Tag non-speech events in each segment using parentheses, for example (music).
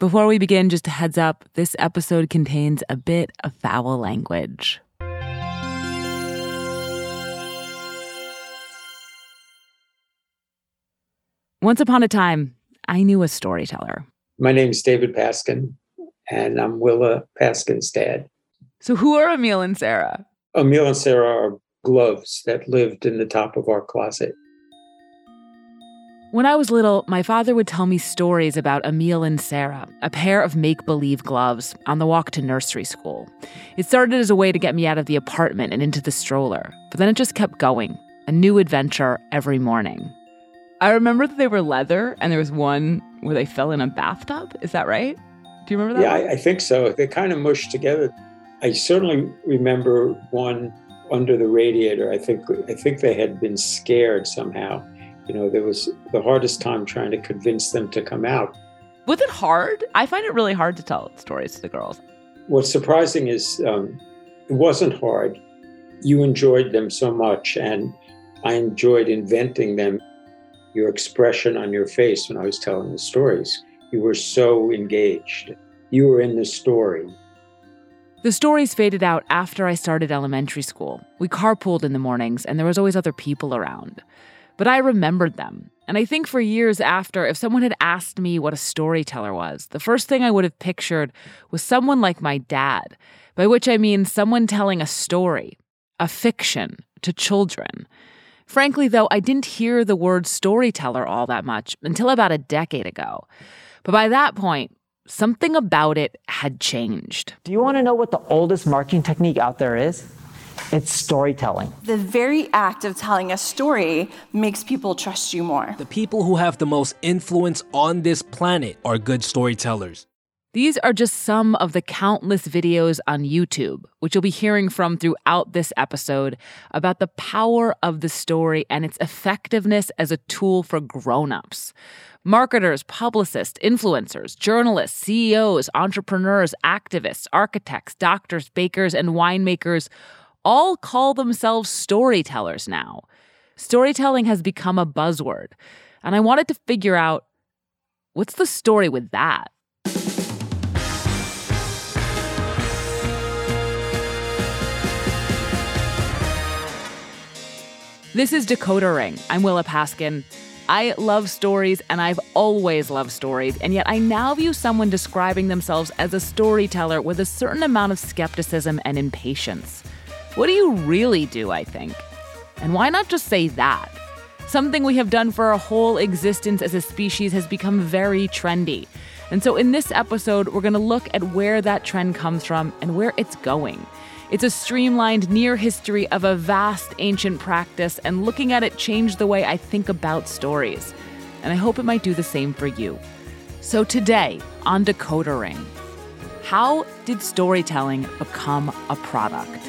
Before we begin, just a heads up this episode contains a bit of foul language. Once upon a time, I knew a storyteller. My name is David Paskin, and I'm Willa Paskin's dad. So, who are Emil and Sarah? Emil and Sarah are gloves that lived in the top of our closet. When I was little, my father would tell me stories about Emil and Sarah, a pair of make believe gloves, on the walk to nursery school. It started as a way to get me out of the apartment and into the stroller, but then it just kept going a new adventure every morning. I remember that they were leather, and there was one where they fell in a bathtub. Is that right? Do you remember that? Yeah, I, I think so. They kind of mushed together. I certainly remember one under the radiator. I think I think they had been scared somehow you know, there was the hardest time trying to convince them to come out. Was it hard? I find it really hard to tell stories to the girls. What's surprising is um, it wasn't hard. You enjoyed them so much, and I enjoyed inventing them. Your expression on your face when I was telling the stories, you were so engaged. You were in the story. The stories faded out after I started elementary school. We carpooled in the mornings, and there was always other people around but I remembered them. And I think for years after, if someone had asked me what a storyteller was, the first thing I would have pictured was someone like my dad, by which I mean someone telling a story, a fiction, to children. Frankly, though, I didn't hear the word storyteller all that much until about a decade ago. But by that point, something about it had changed. Do you want to know what the oldest marketing technique out there is? It's storytelling. The very act of telling a story makes people trust you more. The people who have the most influence on this planet are good storytellers. These are just some of the countless videos on YouTube, which you'll be hearing from throughout this episode, about the power of the story and its effectiveness as a tool for grown-ups. Marketers, publicists, influencers, journalists, CEOs, entrepreneurs, activists, architects, doctors, bakers, and winemakers all call themselves storytellers now. Storytelling has become a buzzword. And I wanted to figure out what's the story with that? This is Decoder Ring. I'm Willa Paskin. I love stories and I've always loved stories, and yet I now view someone describing themselves as a storyteller with a certain amount of skepticism and impatience. What do you really do, I think? And why not just say that? Something we have done for our whole existence as a species has become very trendy. And so, in this episode, we're going to look at where that trend comes from and where it's going. It's a streamlined near history of a vast ancient practice, and looking at it changed the way I think about stories. And I hope it might do the same for you. So, today on Decoder Ring, how did storytelling become a product?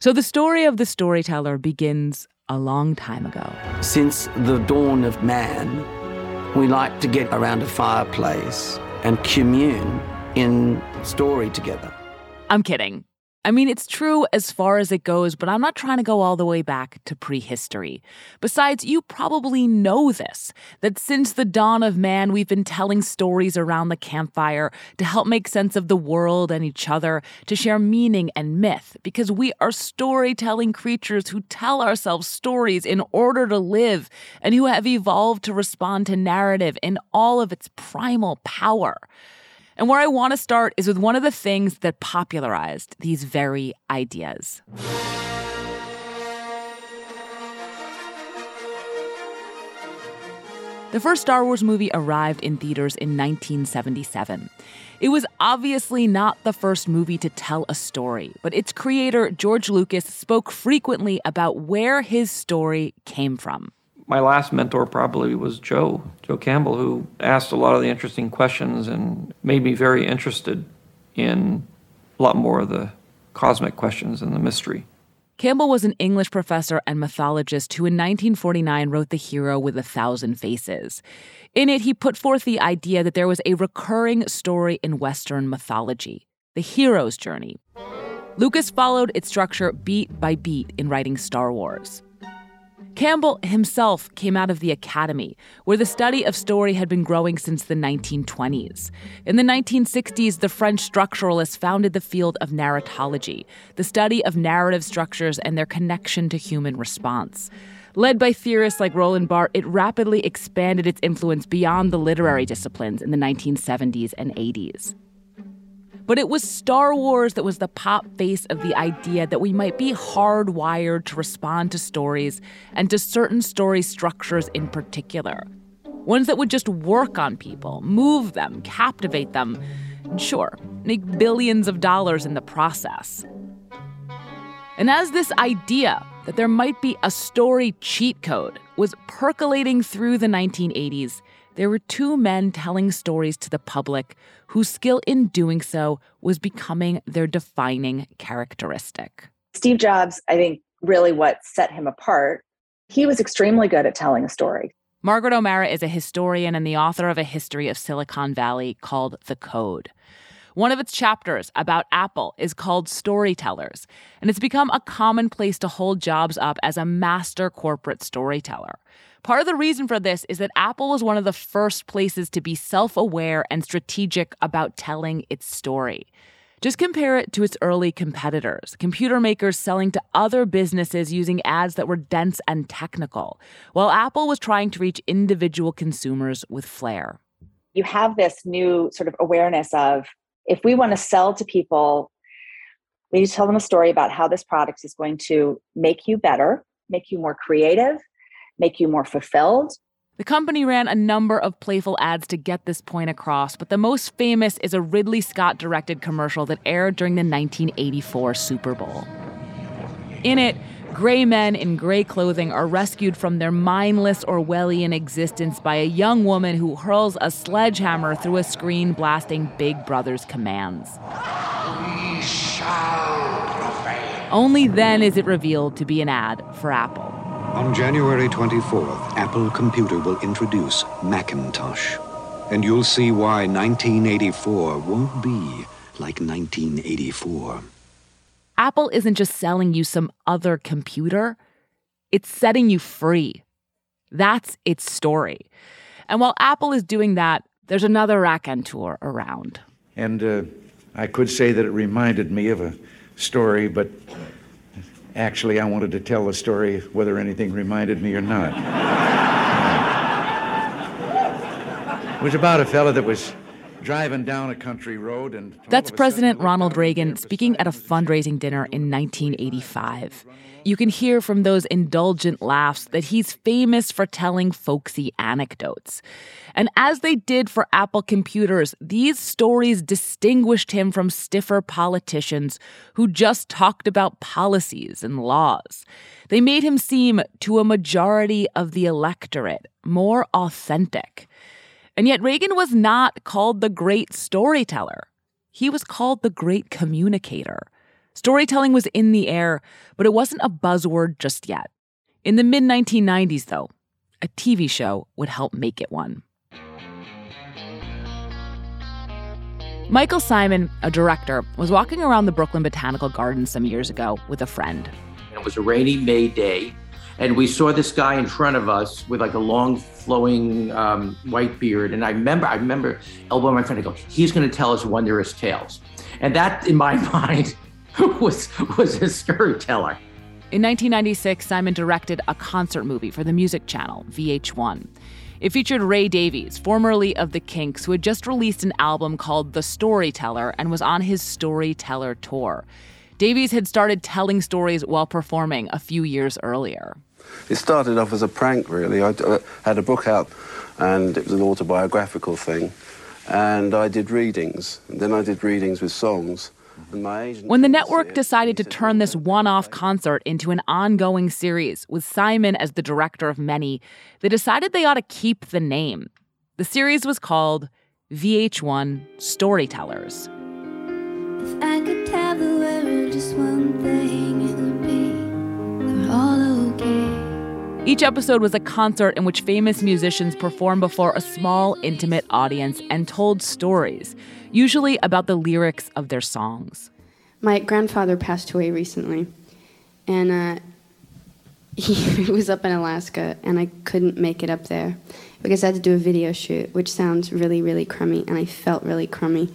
So the story of the storyteller begins a long time ago. Since the dawn of man, we like to get around a fireplace and commune in story together. I'm kidding. I mean, it's true as far as it goes, but I'm not trying to go all the way back to prehistory. Besides, you probably know this that since the dawn of man, we've been telling stories around the campfire to help make sense of the world and each other, to share meaning and myth, because we are storytelling creatures who tell ourselves stories in order to live and who have evolved to respond to narrative in all of its primal power. And where I want to start is with one of the things that popularized these very ideas. The first Star Wars movie arrived in theaters in 1977. It was obviously not the first movie to tell a story, but its creator, George Lucas, spoke frequently about where his story came from. My last mentor probably was Joe, Joe Campbell, who asked a lot of the interesting questions and made me very interested in a lot more of the cosmic questions and the mystery. Campbell was an English professor and mythologist who in 1949 wrote The Hero with a Thousand Faces. In it, he put forth the idea that there was a recurring story in Western mythology the hero's journey. Lucas followed its structure beat by beat in writing Star Wars. Campbell himself came out of the academy, where the study of story had been growing since the 1920s. In the 1960s, the French structuralists founded the field of narratology, the study of narrative structures and their connection to human response. Led by theorists like Roland Barthes, it rapidly expanded its influence beyond the literary disciplines in the 1970s and 80s. But it was Star Wars that was the pop face of the idea that we might be hardwired to respond to stories and to certain story structures in particular. Ones that would just work on people, move them, captivate them, and sure, make billions of dollars in the process. And as this idea that there might be a story cheat code was percolating through the 1980s, there were two men telling stories to the public whose skill in doing so was becoming their defining characteristic. Steve Jobs, I think, really what set him apart. He was extremely good at telling a story. Margaret O'Mara is a historian and the author of a history of Silicon Valley called The Code. One of its chapters about Apple is called Storytellers, and it's become a common place to hold Jobs up as a master corporate storyteller. Part of the reason for this is that Apple was one of the first places to be self aware and strategic about telling its story. Just compare it to its early competitors, computer makers selling to other businesses using ads that were dense and technical, while Apple was trying to reach individual consumers with flair. You have this new sort of awareness of if we want to sell to people, we need to tell them a story about how this product is going to make you better, make you more creative, make you more fulfilled. The company ran a number of playful ads to get this point across, but the most famous is a Ridley Scott directed commercial that aired during the 1984 Super Bowl. In it, gray men in gray clothing are rescued from their mindless Orwellian existence by a young woman who hurls a sledgehammer through a screen blasting Big Brother's commands. Only then is it revealed to be an ad for Apple. On January 24th, Apple Computer will introduce Macintosh. And you'll see why 1984 won't be like 1984. Apple isn't just selling you some other computer, it's setting you free. That's its story. And while Apple is doing that, there's another raconteur around. And uh, I could say that it reminded me of a story, but Actually, I wanted to tell the story whether anything reminded me or not. (laughs) it was about a fella that was driving down a country road and That's President Ronald Reagan speaking at a fundraising dinner in 1985. You can hear from those indulgent laughs that he's famous for telling folksy anecdotes. And as they did for Apple computers, these stories distinguished him from stiffer politicians who just talked about policies and laws. They made him seem, to a majority of the electorate, more authentic. And yet, Reagan was not called the great storyteller. He was called the great communicator. Storytelling was in the air, but it wasn't a buzzword just yet. In the mid 1990s, though, a TV show would help make it one. Michael Simon, a director, was walking around the Brooklyn Botanical Gardens some years ago with a friend. It was a rainy May day, and we saw this guy in front of us with like a long, flowing um, white beard. And I remember, I remember elbowing my friend to go, "He's going to tell us wondrous tales," and that, in my (laughs) mind, was was a storyteller. In 1996, Simon directed a concert movie for the Music Channel, VH1. It featured Ray Davies, formerly of the Kinks, who had just released an album called The Storyteller and was on his Storyteller tour. Davies had started telling stories while performing a few years earlier. It started off as a prank, really. I uh, had a book out, and it was an autobiographical thing. And I did readings. And then I did readings with songs. When the network decided to turn this one off concert into an ongoing series with Simon as the director of many, they decided they ought to keep the name. The series was called VH1 Storytellers. If I could tell the world just one thing, it would be we're all okay. Each episode was a concert in which famous musicians performed before a small, intimate audience and told stories usually about the lyrics of their songs. My grandfather passed away recently, and uh, (laughs) he was up in Alaska, and I couldn't make it up there because I had to do a video shoot, which sounds really, really crummy, and I felt really crummy.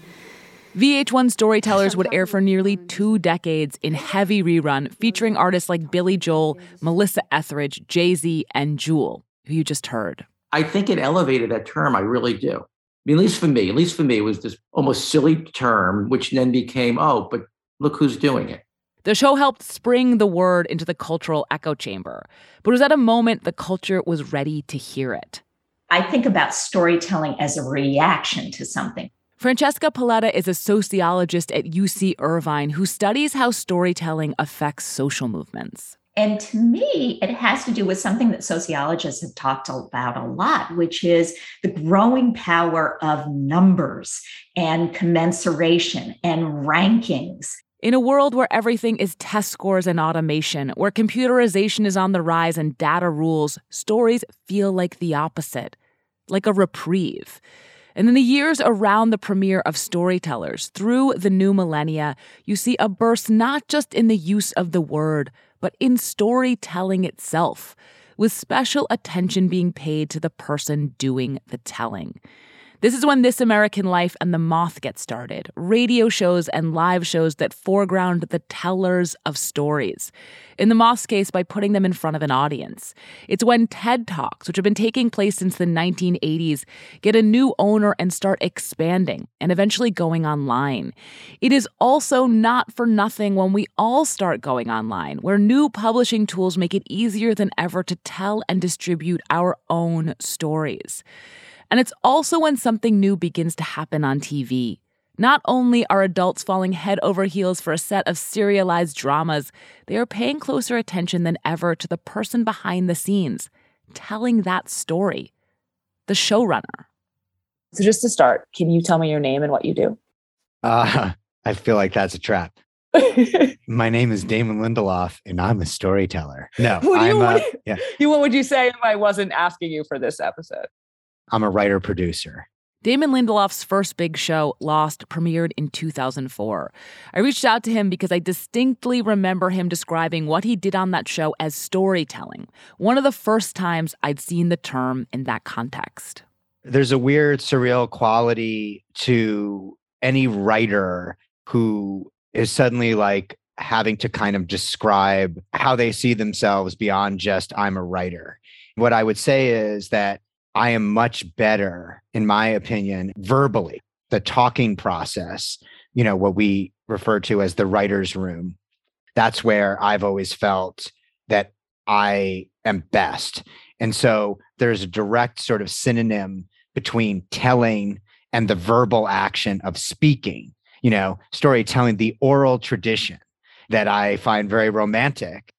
VH1 Storytellers would air for nearly two decades in heavy rerun, featuring artists like Billy Joel, Melissa Etheridge, Jay Z, and Jewel, who you just heard. I think it elevated that term. I really do. I mean, at least for me, at least for me, it was this almost silly term, which then became, oh, but look who's doing it. The show helped spring the word into the cultural echo chamber, but it was at a moment the culture was ready to hear it. I think about storytelling as a reaction to something. Francesca Polletta is a sociologist at UC Irvine who studies how storytelling affects social movements. And to me, it has to do with something that sociologists have talked about a lot, which is the growing power of numbers and commensuration and rankings. In a world where everything is test scores and automation, where computerization is on the rise and data rules, stories feel like the opposite, like a reprieve. And in the years around the premiere of Storytellers, through the new millennia, you see a burst not just in the use of the word, but in storytelling itself, with special attention being paid to the person doing the telling. This is when This American Life and The Moth get started radio shows and live shows that foreground the tellers of stories. In The Moth's case, by putting them in front of an audience. It's when TED Talks, which have been taking place since the 1980s, get a new owner and start expanding and eventually going online. It is also not for nothing when we all start going online, where new publishing tools make it easier than ever to tell and distribute our own stories. And it's also when something new begins to happen on TV. Not only are adults falling head over heels for a set of serialized dramas, they are paying closer attention than ever to the person behind the scenes, telling that story the showrunner. So, just to start, can you tell me your name and what you do? Uh, (laughs) I feel like that's a trap. (laughs) My name is Damon Lindelof, and I'm a storyteller. No, what, I'm you, a, what, yeah. (laughs) you, what would you say if I wasn't asking you for this episode? I'm a writer producer. Damon Lindelof's first big show, Lost, premiered in 2004. I reached out to him because I distinctly remember him describing what he did on that show as storytelling, one of the first times I'd seen the term in that context. There's a weird, surreal quality to any writer who is suddenly like having to kind of describe how they see themselves beyond just, I'm a writer. What I would say is that I am much better, in my opinion, verbally. The talking process, you know, what we refer to as the writer's room, that's where I've always felt that I am best. And so there's a direct sort of synonym between telling and the verbal action of speaking, you know, storytelling, the oral tradition that I find very romantic.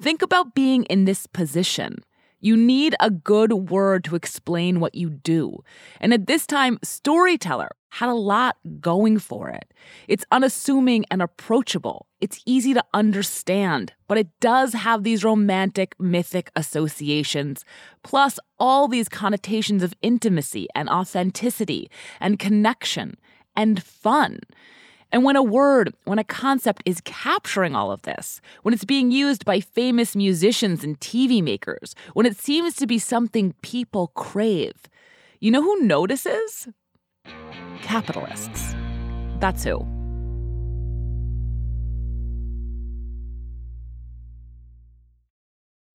Think about being in this position you need a good word to explain what you do. And at this time, Storyteller had a lot going for it. It's unassuming and approachable. It's easy to understand, but it does have these romantic, mythic associations, plus all these connotations of intimacy and authenticity and connection and fun. And when a word, when a concept is capturing all of this, when it's being used by famous musicians and TV makers, when it seems to be something people crave, you know who notices? Capitalists. That's who.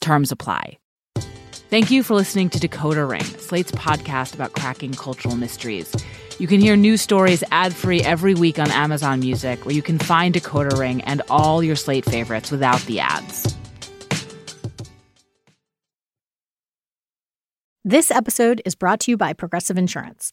Terms apply. Thank you for listening to Decoder Ring, Slate's podcast about cracking cultural mysteries. You can hear new stories ad free every week on Amazon Music, where you can find Decoder Ring and all your Slate favorites without the ads. This episode is brought to you by Progressive Insurance.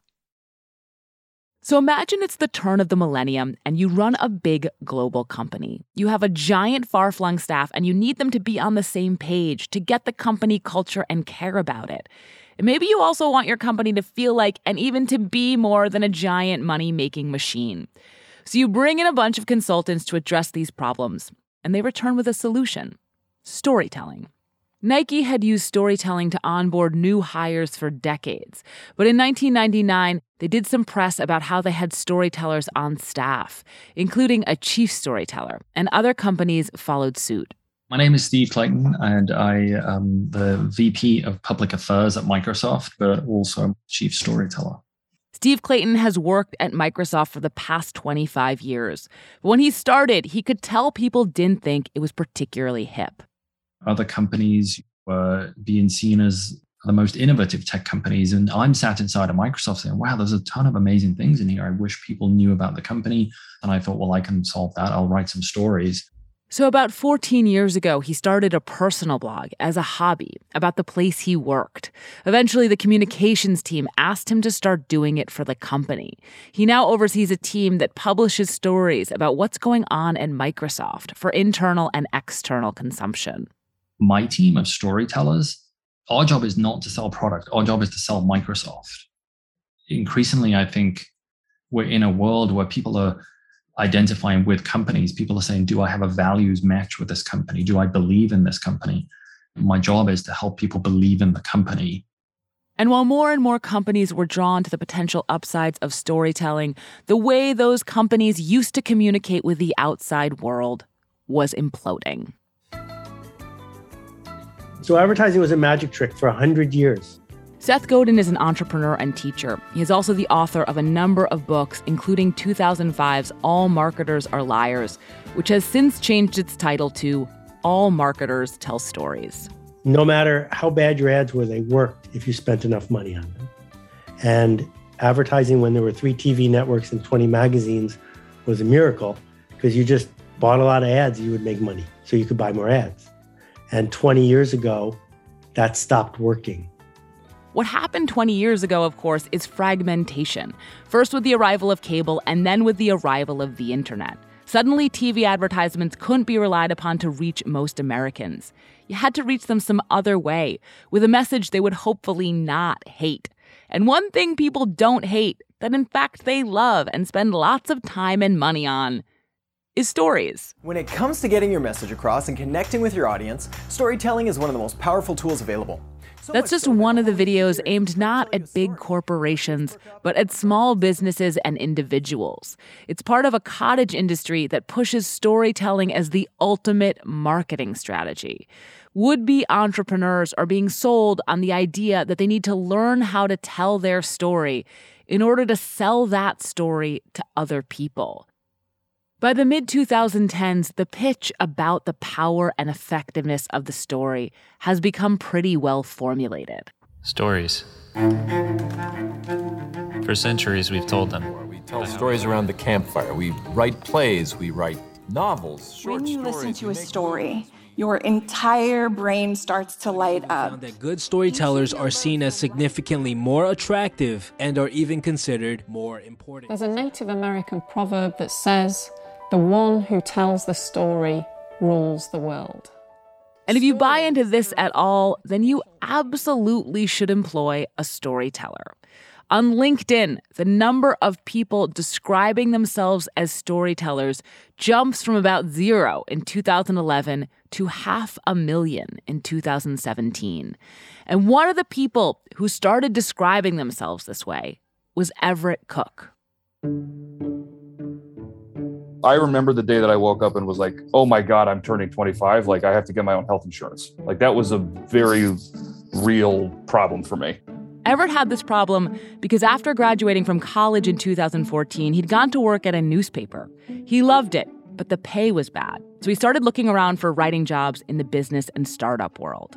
So imagine it's the turn of the millennium and you run a big global company. You have a giant far flung staff and you need them to be on the same page to get the company culture and care about it. Maybe you also want your company to feel like and even to be more than a giant money making machine. So you bring in a bunch of consultants to address these problems, and they return with a solution storytelling. Nike had used storytelling to onboard new hires for decades, but in 1999, they did some press about how they had storytellers on staff, including a chief storyteller, and other companies followed suit. My name is Steve Clayton, and I am the VP of Public Affairs at Microsoft, but also Chief Storyteller. Steve Clayton has worked at Microsoft for the past 25 years. But when he started, he could tell people didn't think it was particularly hip. Other companies were being seen as the most innovative tech companies. And I'm sat inside of Microsoft saying, wow, there's a ton of amazing things in here. I wish people knew about the company. And I thought, well, I can solve that. I'll write some stories. So, about 14 years ago, he started a personal blog as a hobby about the place he worked. Eventually, the communications team asked him to start doing it for the company. He now oversees a team that publishes stories about what's going on at Microsoft for internal and external consumption. My team of storytellers, our job is not to sell product, our job is to sell Microsoft. Increasingly, I think we're in a world where people are identifying with companies, people are saying, Do I have a values match with this company? Do I believe in this company? My job is to help people believe in the company. And while more and more companies were drawn to the potential upsides of storytelling, the way those companies used to communicate with the outside world was imploding. So, advertising was a magic trick for 100 years. Seth Godin is an entrepreneur and teacher. He is also the author of a number of books, including 2005's All Marketers Are Liars, which has since changed its title to All Marketers Tell Stories. No matter how bad your ads were, they worked if you spent enough money on them. And advertising when there were three TV networks and 20 magazines was a miracle because you just bought a lot of ads, you would make money. So you could buy more ads. And 20 years ago, that stopped working. What happened 20 years ago, of course, is fragmentation. First with the arrival of cable, and then with the arrival of the internet. Suddenly, TV advertisements couldn't be relied upon to reach most Americans. You had to reach them some other way, with a message they would hopefully not hate. And one thing people don't hate, that in fact they love and spend lots of time and money on, is stories. When it comes to getting your message across and connecting with your audience, storytelling is one of the most powerful tools available. That's just one of the videos aimed not at big corporations, but at small businesses and individuals. It's part of a cottage industry that pushes storytelling as the ultimate marketing strategy. Would be entrepreneurs are being sold on the idea that they need to learn how to tell their story in order to sell that story to other people. By the mid 2010s, the pitch about the power and effectiveness of the story has become pretty well formulated. Stories. For centuries, we've told them. We tell stories around the campfire. We write plays. We write novels, short when you stories. listen to a story, your entire brain starts to light up. that good storytellers are seen as significantly more attractive and are even considered more important. There's a Native American proverb that says, The one who tells the story rules the world. And if you buy into this at all, then you absolutely should employ a storyteller. On LinkedIn, the number of people describing themselves as storytellers jumps from about zero in 2011 to half a million in 2017. And one of the people who started describing themselves this way was Everett Cook. I remember the day that I woke up and was like, oh my God, I'm turning 25. Like, I have to get my own health insurance. Like, that was a very real problem for me. Everett had this problem because after graduating from college in 2014, he'd gone to work at a newspaper. He loved it, but the pay was bad. So he started looking around for writing jobs in the business and startup world.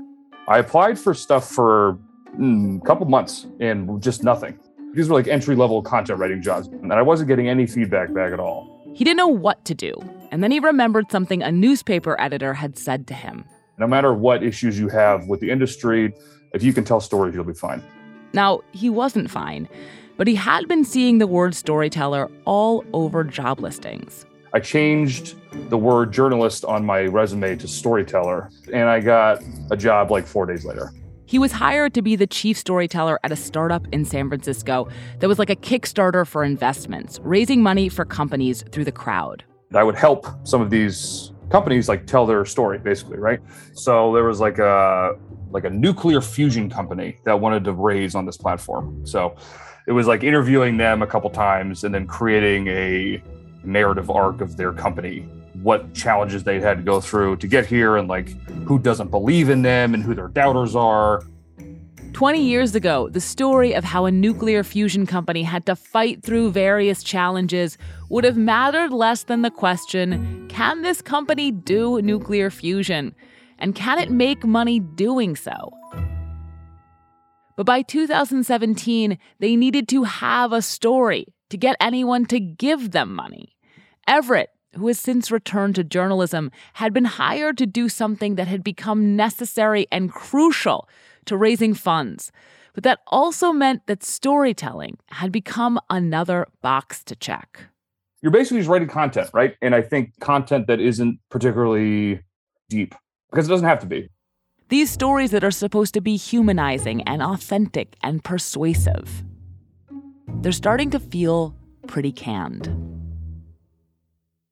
I applied for stuff for mm, a couple months and just nothing. These were like entry level content writing jobs, and I wasn't getting any feedback back at all. He didn't know what to do. And then he remembered something a newspaper editor had said to him. No matter what issues you have with the industry, if you can tell stories, you'll be fine. Now, he wasn't fine, but he had been seeing the word storyteller all over job listings. I changed the word journalist on my resume to storyteller, and I got a job like four days later. He was hired to be the chief storyteller at a startup in San Francisco that was like a Kickstarter for investments, raising money for companies through the crowd. I would help some of these companies like tell their story basically, right? So there was like a like a nuclear fusion company that wanted to raise on this platform. So it was like interviewing them a couple times and then creating a narrative arc of their company what challenges they had to go through to get here and like who doesn't believe in them and who their doubters are. 20 years ago, the story of how a nuclear fusion company had to fight through various challenges would have mattered less than the question can this company do nuclear fusion? And can it make money doing so? But by 2017, they needed to have a story to get anyone to give them money. Everett who has since returned to journalism, had been hired to do something that had become necessary and crucial to raising funds. But that also meant that storytelling had become another box to check. You're basically just writing content, right? And I think content that isn't particularly deep, because it doesn't have to be. These stories that are supposed to be humanizing and authentic and persuasive, they're starting to feel pretty canned.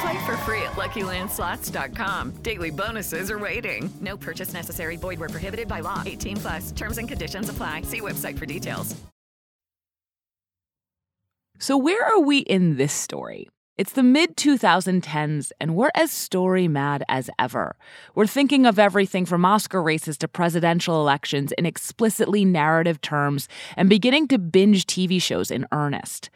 Play for free at LuckyLandSlots.com. Daily bonuses are waiting. No purchase necessary. Void where prohibited by law. 18 plus. Terms and conditions apply. See website for details. So where are we in this story? It's the mid 2010s, and we're as story mad as ever. We're thinking of everything from Oscar races to presidential elections in explicitly narrative terms and beginning to binge TV shows in earnest.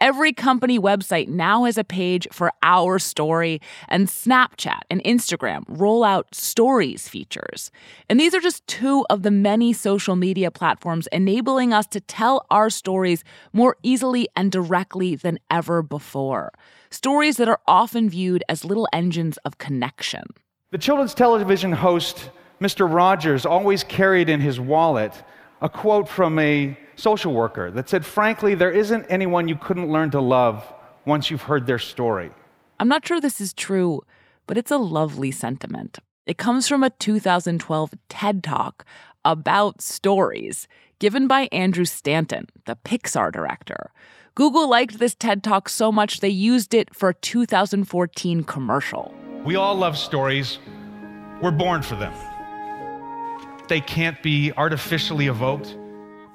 Every company website now has a page for Our Story, and Snapchat and Instagram roll out Stories features. And these are just two of the many social media platforms enabling us to tell our stories more easily and directly than ever before. Stories that are often viewed as little engines of connection. The children's television host, Mr. Rogers, always carried in his wallet a quote from a social worker that said, Frankly, there isn't anyone you couldn't learn to love once you've heard their story. I'm not sure this is true, but it's a lovely sentiment. It comes from a 2012 TED Talk about stories given by Andrew Stanton, the Pixar director. Google liked this TED Talk so much they used it for a 2014 commercial. We all love stories. We're born for them. They can't be artificially evoked.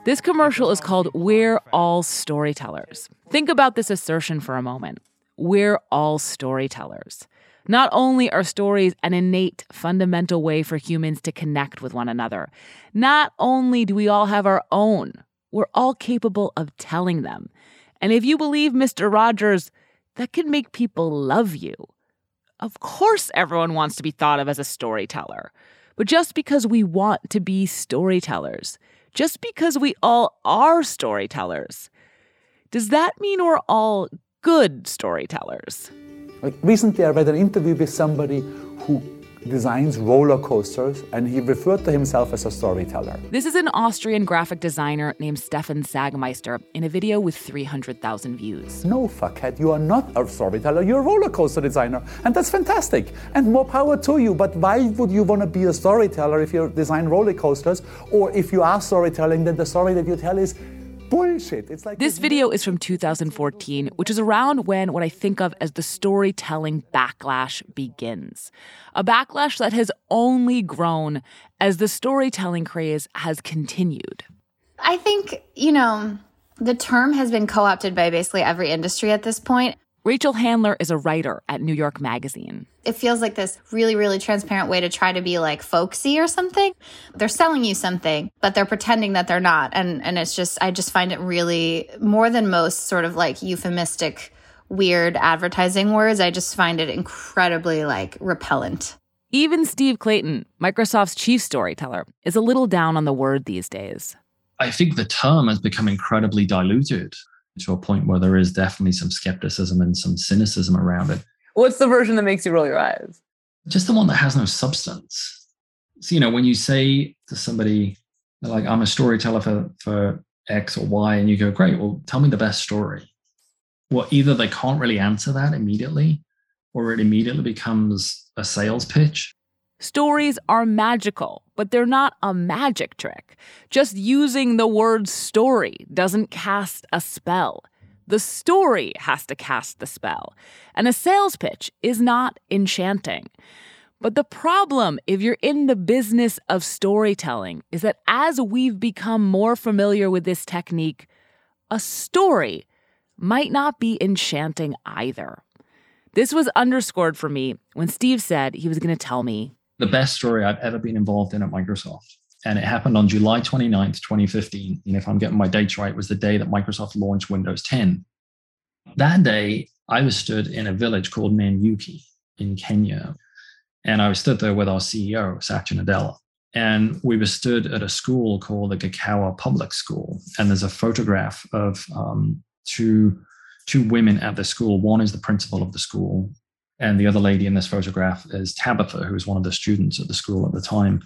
This commercial is called We're All Storytellers. Think about this assertion for a moment. We're all storytellers. Not only are stories an innate, fundamental way for humans to connect with one another, not only do we all have our own, we're all capable of telling them. And if you believe Mr. Rogers, that can make people love you. Of course, everyone wants to be thought of as a storyteller. But just because we want to be storytellers, just because we all are storytellers, does that mean we're all good storytellers? Like recently, I read an interview with somebody who designs roller coasters, and he referred to himself as a storyteller. This is an Austrian graphic designer named Stefan Sagmeister in a video with 300,000 views. No, fuckhead, you are not a storyteller, you're a roller coaster designer, and that's fantastic, and more power to you. But why would you want to be a storyteller if you design roller coasters, or if you are storytelling, then the story that you tell is bullshit. It's like This video is from 2014, which is around when what I think of as the storytelling backlash begins. A backlash that has only grown as the storytelling craze has continued. I think, you know, the term has been co opted by basically every industry at this point. Rachel Handler is a writer at New York Magazine. It feels like this really, really transparent way to try to be like folksy or something. They're selling you something, but they're pretending that they're not. And and it's just I just find it really more than most sort of like euphemistic weird advertising words. I just find it incredibly like repellent. Even Steve Clayton, Microsoft's chief storyteller, is a little down on the word these days. I think the term has become incredibly diluted to a point where there is definitely some skepticism and some cynicism around it. What's the version that makes you roll your eyes? Just the one that has no substance. So, you know, when you say to somebody, like, I'm a storyteller for, for X or Y, and you go, great, well, tell me the best story. Well, either they can't really answer that immediately, or it immediately becomes a sales pitch. Stories are magical, but they're not a magic trick. Just using the word story doesn't cast a spell. The story has to cast the spell. And a sales pitch is not enchanting. But the problem, if you're in the business of storytelling, is that as we've become more familiar with this technique, a story might not be enchanting either. This was underscored for me when Steve said he was going to tell me the best story I've ever been involved in at Microsoft. And it happened on July 29th, 2015. And if I'm getting my dates right, was the day that Microsoft launched Windows 10. That day, I was stood in a village called Nanyuki in Kenya. And I was stood there with our CEO, Satya Nadella. And we were stood at a school called the Gakawa Public School. And there's a photograph of um, two, two women at the school. One is the principal of the school, and the other lady in this photograph is Tabitha, who was one of the students at the school at the time.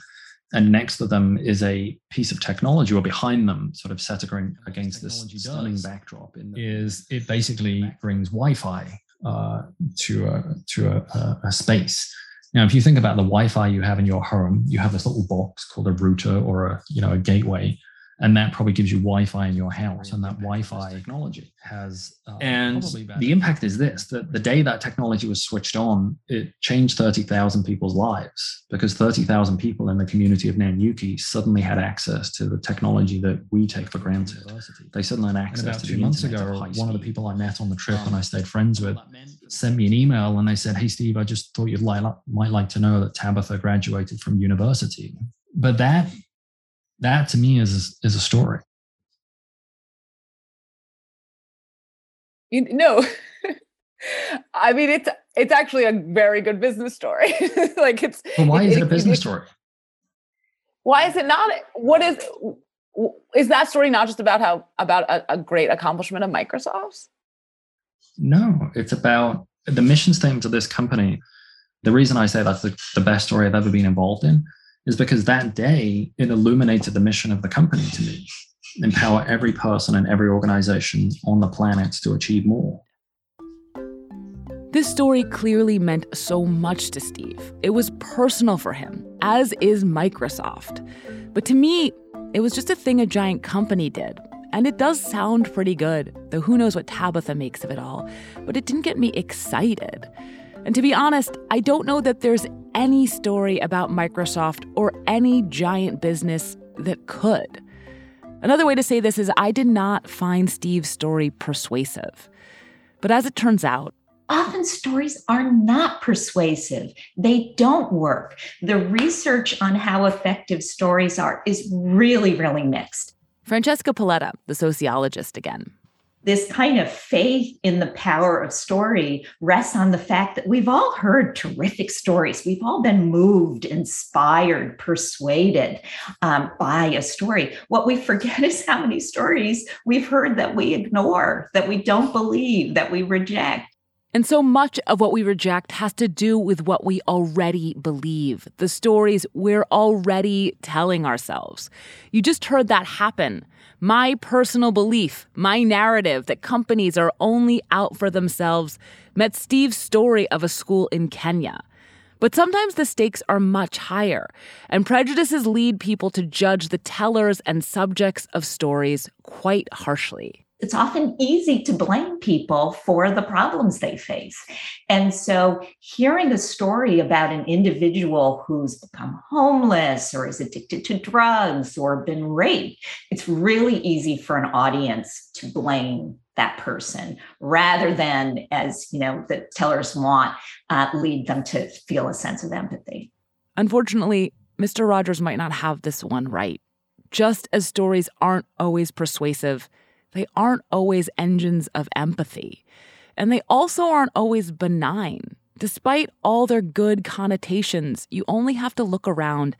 And next to them is a piece of technology, or behind them, sort of set against this stunning backdrop. is it basically brings Wi-Fi uh, to a to a, a, a space. Now, if you think about the Wi-Fi you have in your home, you have this little box called a router or a you know a gateway, and that probably gives you Wi-Fi in your house, and that Wi-Fi technology has. Uh, and the impact is this: that the day that technology was switched on, it changed thirty thousand people's lives because thirty thousand people in the community of Nanyuki suddenly had access to the technology that we take for granted. They suddenly had access. And about to two months ago, one of the people I met on the trip and I stayed friends with sent me an email and they said, "Hey, Steve, I just thought you'd like, might like to know that Tabitha graduated from university." But that that to me is is a story You no. (laughs) I mean, it's it's actually a very good business story. (laughs) like it's. But why it, is it a business it- story? Why is it not? What is is that story not just about how about a, a great accomplishment of Microsoft's? No, it's about the mission statement of this company. The reason I say that's the, the best story I've ever been involved in is because that day it illuminated the mission of the company to me empower every person and every organization on the planet to achieve more. This story clearly meant so much to Steve. It was personal for him, as is Microsoft. But to me, it was just a thing a giant company did. And it does sound pretty good, though who knows what Tabitha makes of it all. But it didn't get me excited. And to be honest, I don't know that there's any story about Microsoft or any giant business that could. Another way to say this is I did not find Steve's story persuasive. But as it turns out, often stories are not persuasive. They don't work. The research on how effective stories are is really, really mixed. Francesca Polletta, the sociologist again. This kind of faith in the power of story rests on the fact that we've all heard terrific stories. We've all been moved, inspired, persuaded um, by a story. What we forget (laughs) is how many stories we've heard that we ignore, that we don't believe, that we reject. And so much of what we reject has to do with what we already believe, the stories we're already telling ourselves. You just heard that happen. My personal belief, my narrative that companies are only out for themselves met Steve's story of a school in Kenya. But sometimes the stakes are much higher, and prejudices lead people to judge the tellers and subjects of stories quite harshly it's often easy to blame people for the problems they face. And so, hearing a story about an individual who's become homeless or is addicted to drugs or been raped, it's really easy for an audience to blame that person rather than, as you know, the tellers want, uh, lead them to feel a sense of empathy. Unfortunately, Mr. Rogers might not have this one right. Just as stories aren't always persuasive, they aren't always engines of empathy. And they also aren't always benign. Despite all their good connotations, you only have to look around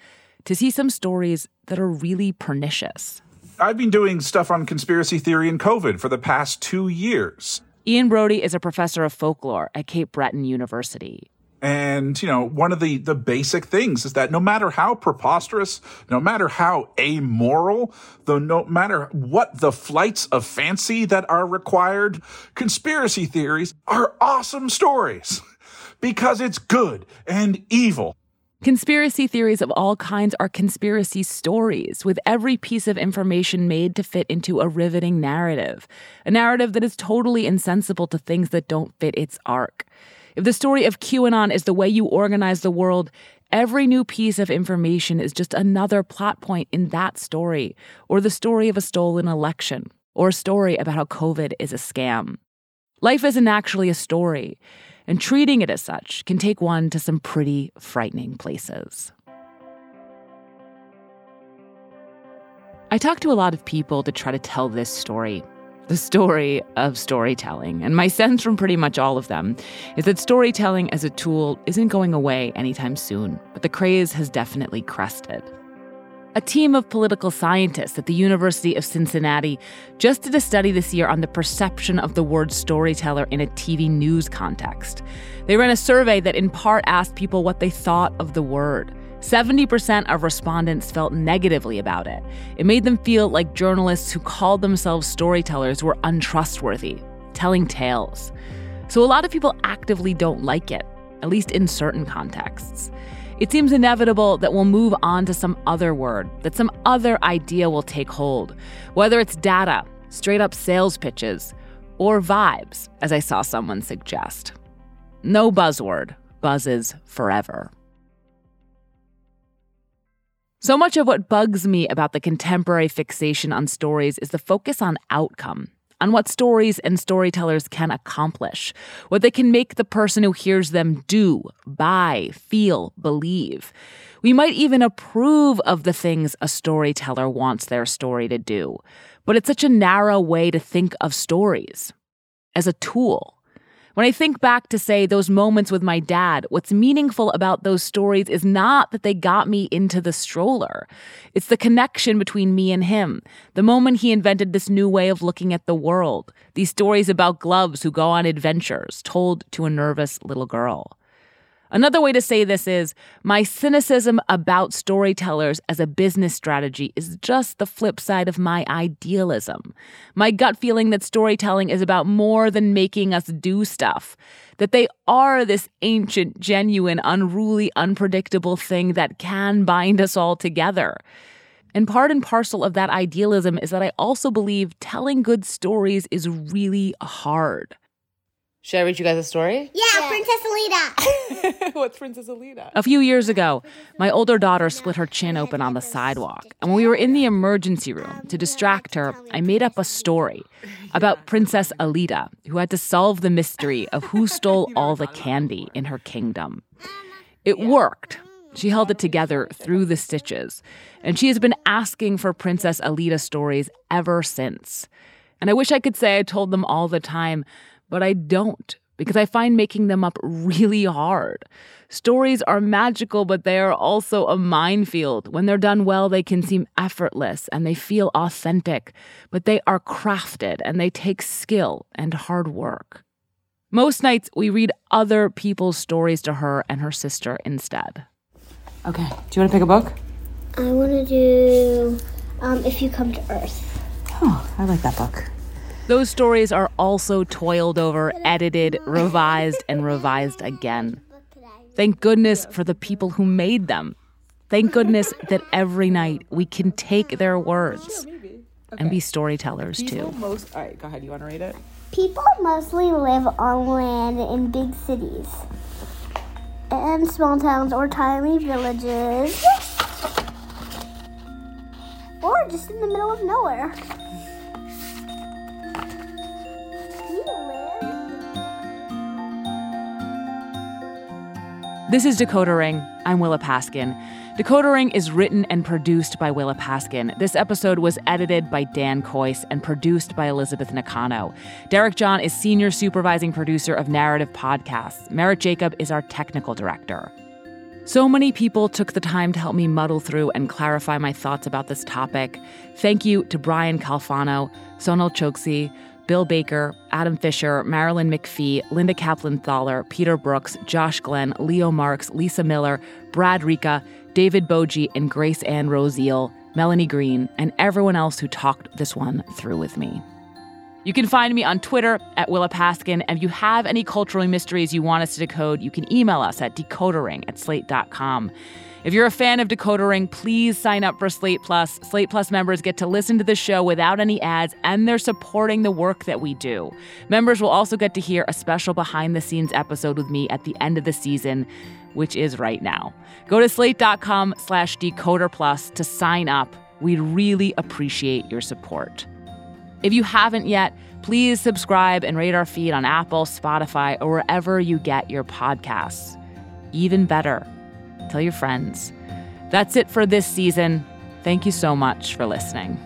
to see some stories that are really pernicious. I've been doing stuff on conspiracy theory and COVID for the past two years. Ian Brodie is a professor of folklore at Cape Breton University. And, you know, one of the, the basic things is that no matter how preposterous, no matter how amoral, though no matter what the flights of fancy that are required, conspiracy theories are awesome stories (laughs) because it's good and evil. Conspiracy theories of all kinds are conspiracy stories, with every piece of information made to fit into a riveting narrative, a narrative that is totally insensible to things that don't fit its arc. If the story of QAnon is the way you organize the world, every new piece of information is just another plot point in that story, or the story of a stolen election, or a story about how COVID is a scam. Life isn't actually a story, and treating it as such can take one to some pretty frightening places. I talk to a lot of people to try to tell this story, the story of storytelling. And my sense from pretty much all of them is that storytelling as a tool isn't going away anytime soon, but the craze has definitely crested. A team of political scientists at the University of Cincinnati just did a study this year on the perception of the word storyteller in a TV news context. They ran a survey that in part asked people what they thought of the word. 70% of respondents felt negatively about it. It made them feel like journalists who called themselves storytellers were untrustworthy, telling tales. So a lot of people actively don't like it, at least in certain contexts. It seems inevitable that we'll move on to some other word, that some other idea will take hold, whether it's data, straight up sales pitches, or vibes, as I saw someone suggest. No buzzword buzzes forever. So much of what bugs me about the contemporary fixation on stories is the focus on outcome, on what stories and storytellers can accomplish, what they can make the person who hears them do, buy, feel, believe. We might even approve of the things a storyteller wants their story to do, but it's such a narrow way to think of stories. as a tool. When I think back to, say, those moments with my dad, what's meaningful about those stories is not that they got me into the stroller. It's the connection between me and him. The moment he invented this new way of looking at the world. These stories about gloves who go on adventures, told to a nervous little girl. Another way to say this is my cynicism about storytellers as a business strategy is just the flip side of my idealism. My gut feeling that storytelling is about more than making us do stuff, that they are this ancient, genuine, unruly, unpredictable thing that can bind us all together. And part and parcel of that idealism is that I also believe telling good stories is really hard. Should I read you guys a story? Yeah, Princess Alita. (laughs) What's Princess Alita? A few years ago, my older daughter split her chin open on the sidewalk. And when we were in the emergency room, to distract her, I made up a story about Princess Alita, who had to solve the mystery of who stole all the candy in her kingdom. It worked. She held it together through the stitches. And she has been asking for Princess Alita stories ever since. And I wish I could say I told them all the time, but I don't because I find making them up really hard. Stories are magical, but they are also a minefield. When they're done well, they can seem effortless and they feel authentic, but they are crafted and they take skill and hard work. Most nights, we read other people's stories to her and her sister instead. Okay, do you want to pick a book? I want to do um, If You Come to Earth. Oh, I like that book. Those stories are also toiled over, edited, revised, and revised again. Thank goodness for the people who made them. Thank goodness that every night we can take their words and be storytellers too. Most, all right, go ahead. You want to read it? People mostly live on land in big cities and small towns or tiny villages or just in the middle of nowhere. This is Decoder Ring. I'm Willa Paskin. Decoder Ring is written and produced by Willa Paskin. This episode was edited by Dan Kois and produced by Elizabeth Nakano. Derek John is senior supervising producer of narrative podcasts. Merritt Jacob is our technical director. So many people took the time to help me muddle through and clarify my thoughts about this topic. Thank you to Brian Calfano, Sonal Chokshi, Bill Baker, Adam Fisher, Marilyn McPhee, Linda Kaplan Thaler, Peter Brooks, Josh Glenn, Leo Marks, Lisa Miller, Brad Rika, David Boje, and Grace Ann Rosile, Melanie Green, and everyone else who talked this one through with me. You can find me on Twitter at Willa Paskin, and if you have any cultural mysteries you want us to decode, you can email us at decodering at slate.com. If you're a fan of Decoder Ring, please sign up for Slate Plus. Slate Plus members get to listen to the show without any ads, and they're supporting the work that we do. Members will also get to hear a special behind the scenes episode with me at the end of the season, which is right now. Go to slate.com slash decoder plus to sign up. We'd really appreciate your support. If you haven't yet, please subscribe and rate our feed on Apple, Spotify, or wherever you get your podcasts. Even better, Tell your friends. That's it for this season. Thank you so much for listening.